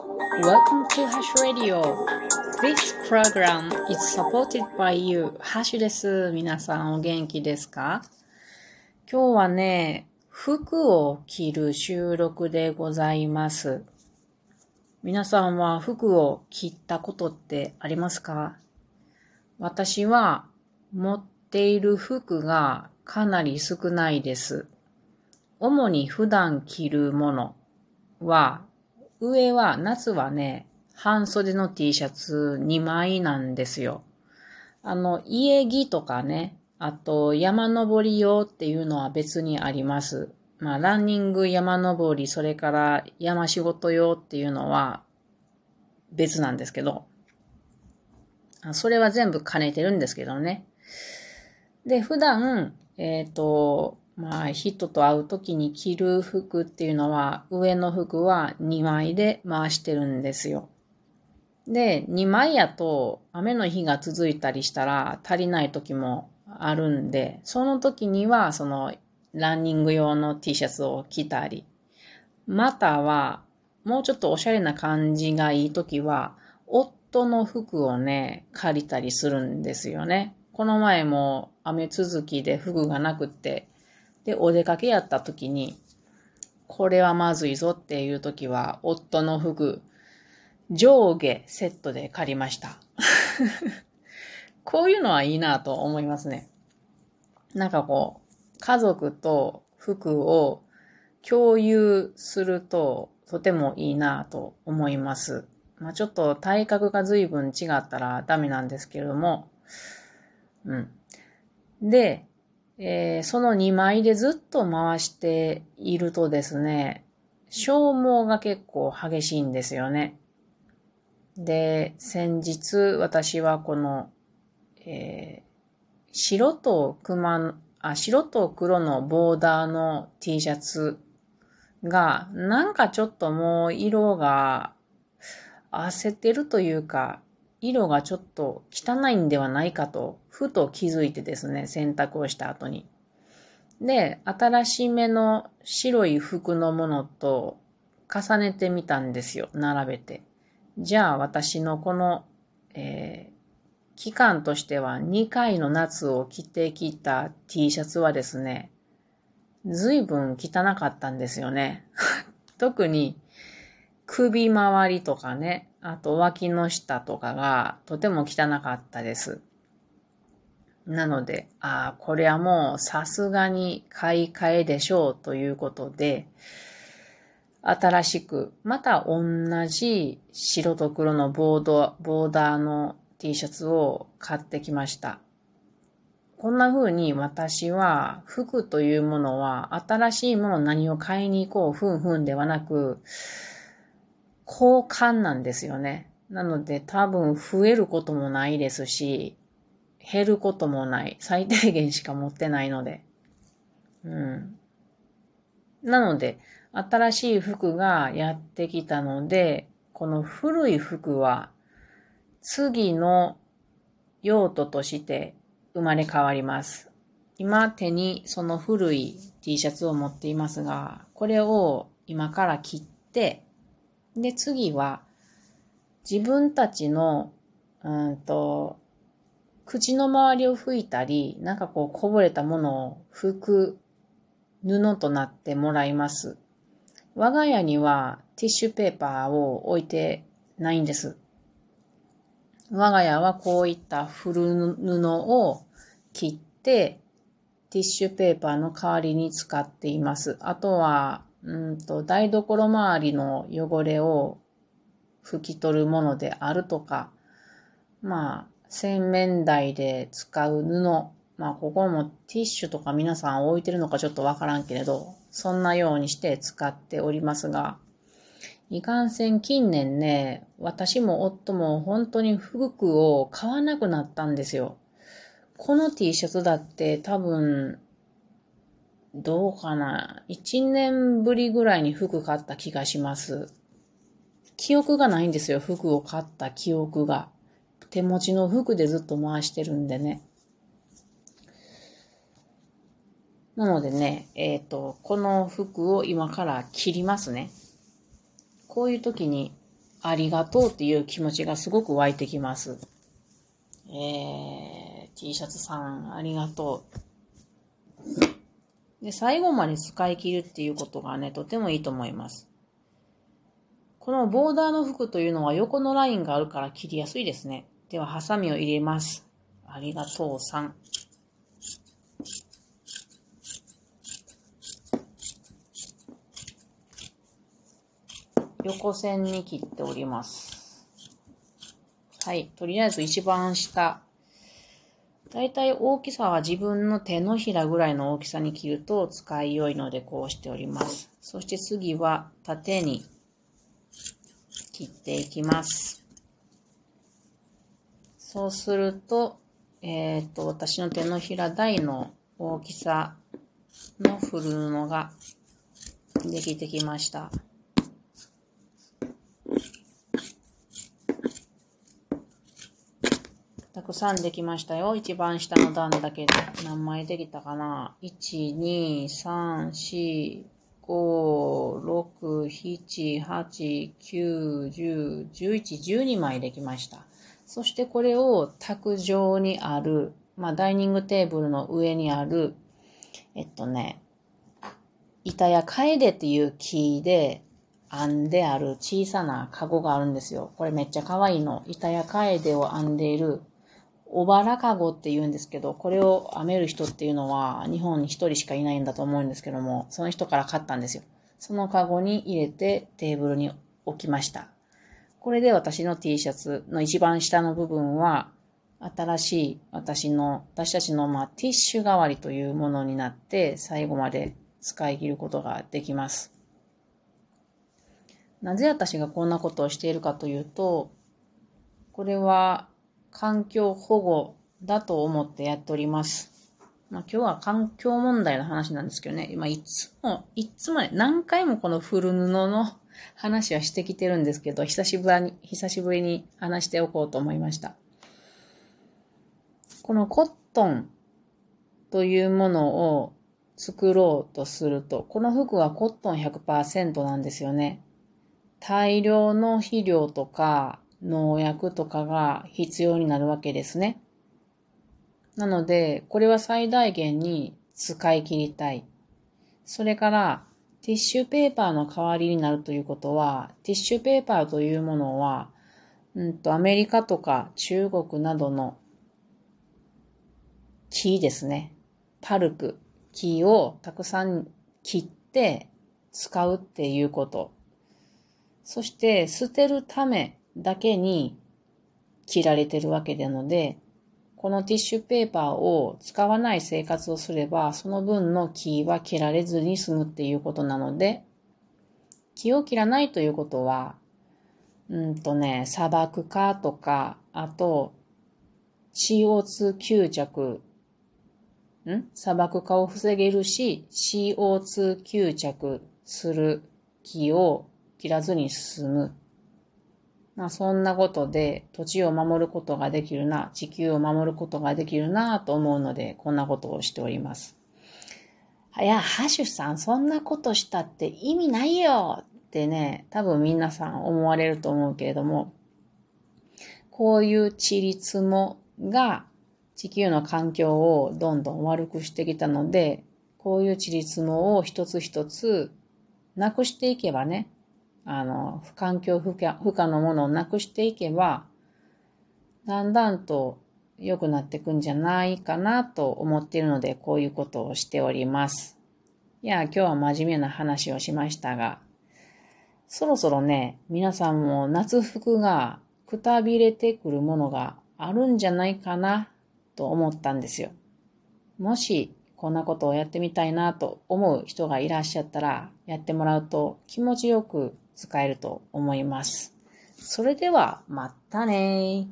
Welcome to Hash Radio. This program is supported by you. ハッシュです。皆さんお元気ですか？今日はね、服を着る収録でございます。皆さんは服を着たことってありますか？私は持っている服がかなり少ないです。主に普段着るものは上は、夏はね、半袖の T シャツ2枚なんですよ。あの、家着とかね、あと山登り用っていうのは別にあります。まあ、ランニング、山登り、それから山仕事用っていうのは別なんですけど、それは全部兼ねてるんですけどね。で、普段、えっ、ー、と、まあ、人と会う時に着る服っていうのは、上の服は2枚で回してるんですよ。で、2枚やと雨の日が続いたりしたら足りない時もあるんで、その時にはそのランニング用の T シャツを着たり、またはもうちょっとおしゃれな感じがいい時は、夫の服をね、借りたりするんですよね。この前も雨続きで服がなくって、で、お出かけやった時に、これはまずいぞっていう時は、夫の服、上下セットで借りました。こういうのはいいなと思いますね。なんかこう、家族と服を共有するととてもいいなと思います。まあ、ちょっと体格が随分違ったらダメなんですけれども、うん。で、えー、その2枚でずっと回しているとですね、消耗が結構激しいんですよね。で、先日私はこの、えー、白と熊あ、白と黒のボーダーの T シャツが、なんかちょっともう色が焦ってるというか、色がちょっと汚いんではないかと、ふと気づいてですね、洗濯をした後に。で、新しめの白い服のものと重ねてみたんですよ、並べて。じゃあ私のこの、えー、期間としては2回の夏を着てきた T シャツはですね、随分汚かったんですよね。特に首周りとかね、あと脇の下とかがとても汚かったです。なので、ああ、これはもうさすがに買い替えでしょうということで、新しく、また同じ白と黒のボード、ボーダーの T シャツを買ってきました。こんな風に私は服というものは新しいもの何を買いに行こうふんふんではなく、交換なんですよね。なので多分増えることもないですし、減ることもない。最低限しか持ってないので。うん。なので、新しい服がやってきたので、この古い服は次の用途として生まれ変わります。今手にその古い T シャツを持っていますが、これを今から切って、で、次は、自分たちの、うんと、口の周りを拭いたり、なんかこうこぼれたものを拭く布となってもらいます。我が家にはティッシュペーパーを置いてないんです。我が家はこういった古布を切って、ティッシュペーパーの代わりに使っています。あとは、うんと、台所周りの汚れを拭き取るものであるとか、まあ、洗面台で使う布、まあ、ここもティッシュとか皆さん置いてるのかちょっとわからんけれど、そんなようにして使っておりますが、いかんせん近年ね、私も夫も本当に服を買わなくなったんですよ。この T シャツだって多分どうかな？一年ぶりぐらいに服買った気がします。記憶がないんですよ。服を買った記憶が。手持ちの服でずっと回してるんでね。なのでね、えっ、ー、と、この服を今から切りますね。こういう時にありがとうっていう気持ちがすごく湧いてきます。えー、T シャツさん、ありがとう。で、最後まで使い切るっていうことがね、とてもいいと思います。このボーダーの服というのは横のラインがあるから切りやすいですね。では、ハサミを入れます。ありがとうさん。横線に切っております。はい。とりあえず一番下。だいたい大きさは自分の手のひらぐらいの大きさに切ると使いよいのでこうしております。そして次は縦に切っていきます。そうすると、えっ、と、私の手のひら台の大きさのフル布ができてきました。くさんできましたよ。一番下の段だけで。何枚できたかな ?1、2、3、4、5、6、7、8、9、10、11、12枚できました。そしてこれを卓上にある、まあ、ダイニングテーブルの上にある、えっとね、板や楓っていう木で編んである小さなカゴがあるんですよ。これめっちゃ可愛いの。板や楓を編んでいる小原カゴって言うんですけど、これを編める人っていうのは日本に一人しかいないんだと思うんですけども、その人から買ったんですよ。そのカゴに入れてテーブルに置きました。これで私の T シャツの一番下の部分は、新しい私の、私たちのまあティッシュ代わりというものになって最後まで使い切ることができます。なぜ私がこんなことをしているかというと、これは環境保護だと思ってやっております。まあ今日は環境問題の話なんですけどね、今いつも、いつもね、何回もこの古布の話はしてきてるんですけど、久しぶりに、久しぶりに話しておこうと思いました。このコットンというものを作ろうとすると、この服はコットン100%なんですよね。大量の肥料とか農薬とかが必要になるわけですね。なので、これは最大限に使い切りたい。それから、ティッシュペーパーの代わりになるということは、ティッシュペーパーというものは、うんと、アメリカとか中国などの木ですね。パルプ、木をたくさん切って使うっていうこと。そして捨てるためだけに切られてるわけなので、このティッシュペーパーを使わない生活をすれば、その分の木は切られずに済むっていうことなので、木を切らないということは、うんとね、砂漠化とか、あと、CO2 吸着、ん？砂漠化を防げるし、CO2 吸着する木を切らずに済む。まあそんなことで土地を守ることができるな、地球を守ることができるなと思うので、こんなことをしております。いや、ハッシュさん、そんなことしたって意味ないよってね、多分皆さん思われると思うけれども、こういう地立もが地球の環境をどんどん悪くしてきたので、こういう地立もを一つ一つなくしていけばね、あの、環境負荷負荷のものをなくしていけば、だんだんと良くなっていくんじゃないかなと思っているので、こういうことをしております。いや、今日は真面目な話をしましたが、そろそろね、皆さんも夏服がくたびれてくるものがあるんじゃないかなと思ったんですよ。もしこんなことをやってみたいなと思う人がいらっしゃったら、やってもらうと気持ちよく使えると思います。それでは、またね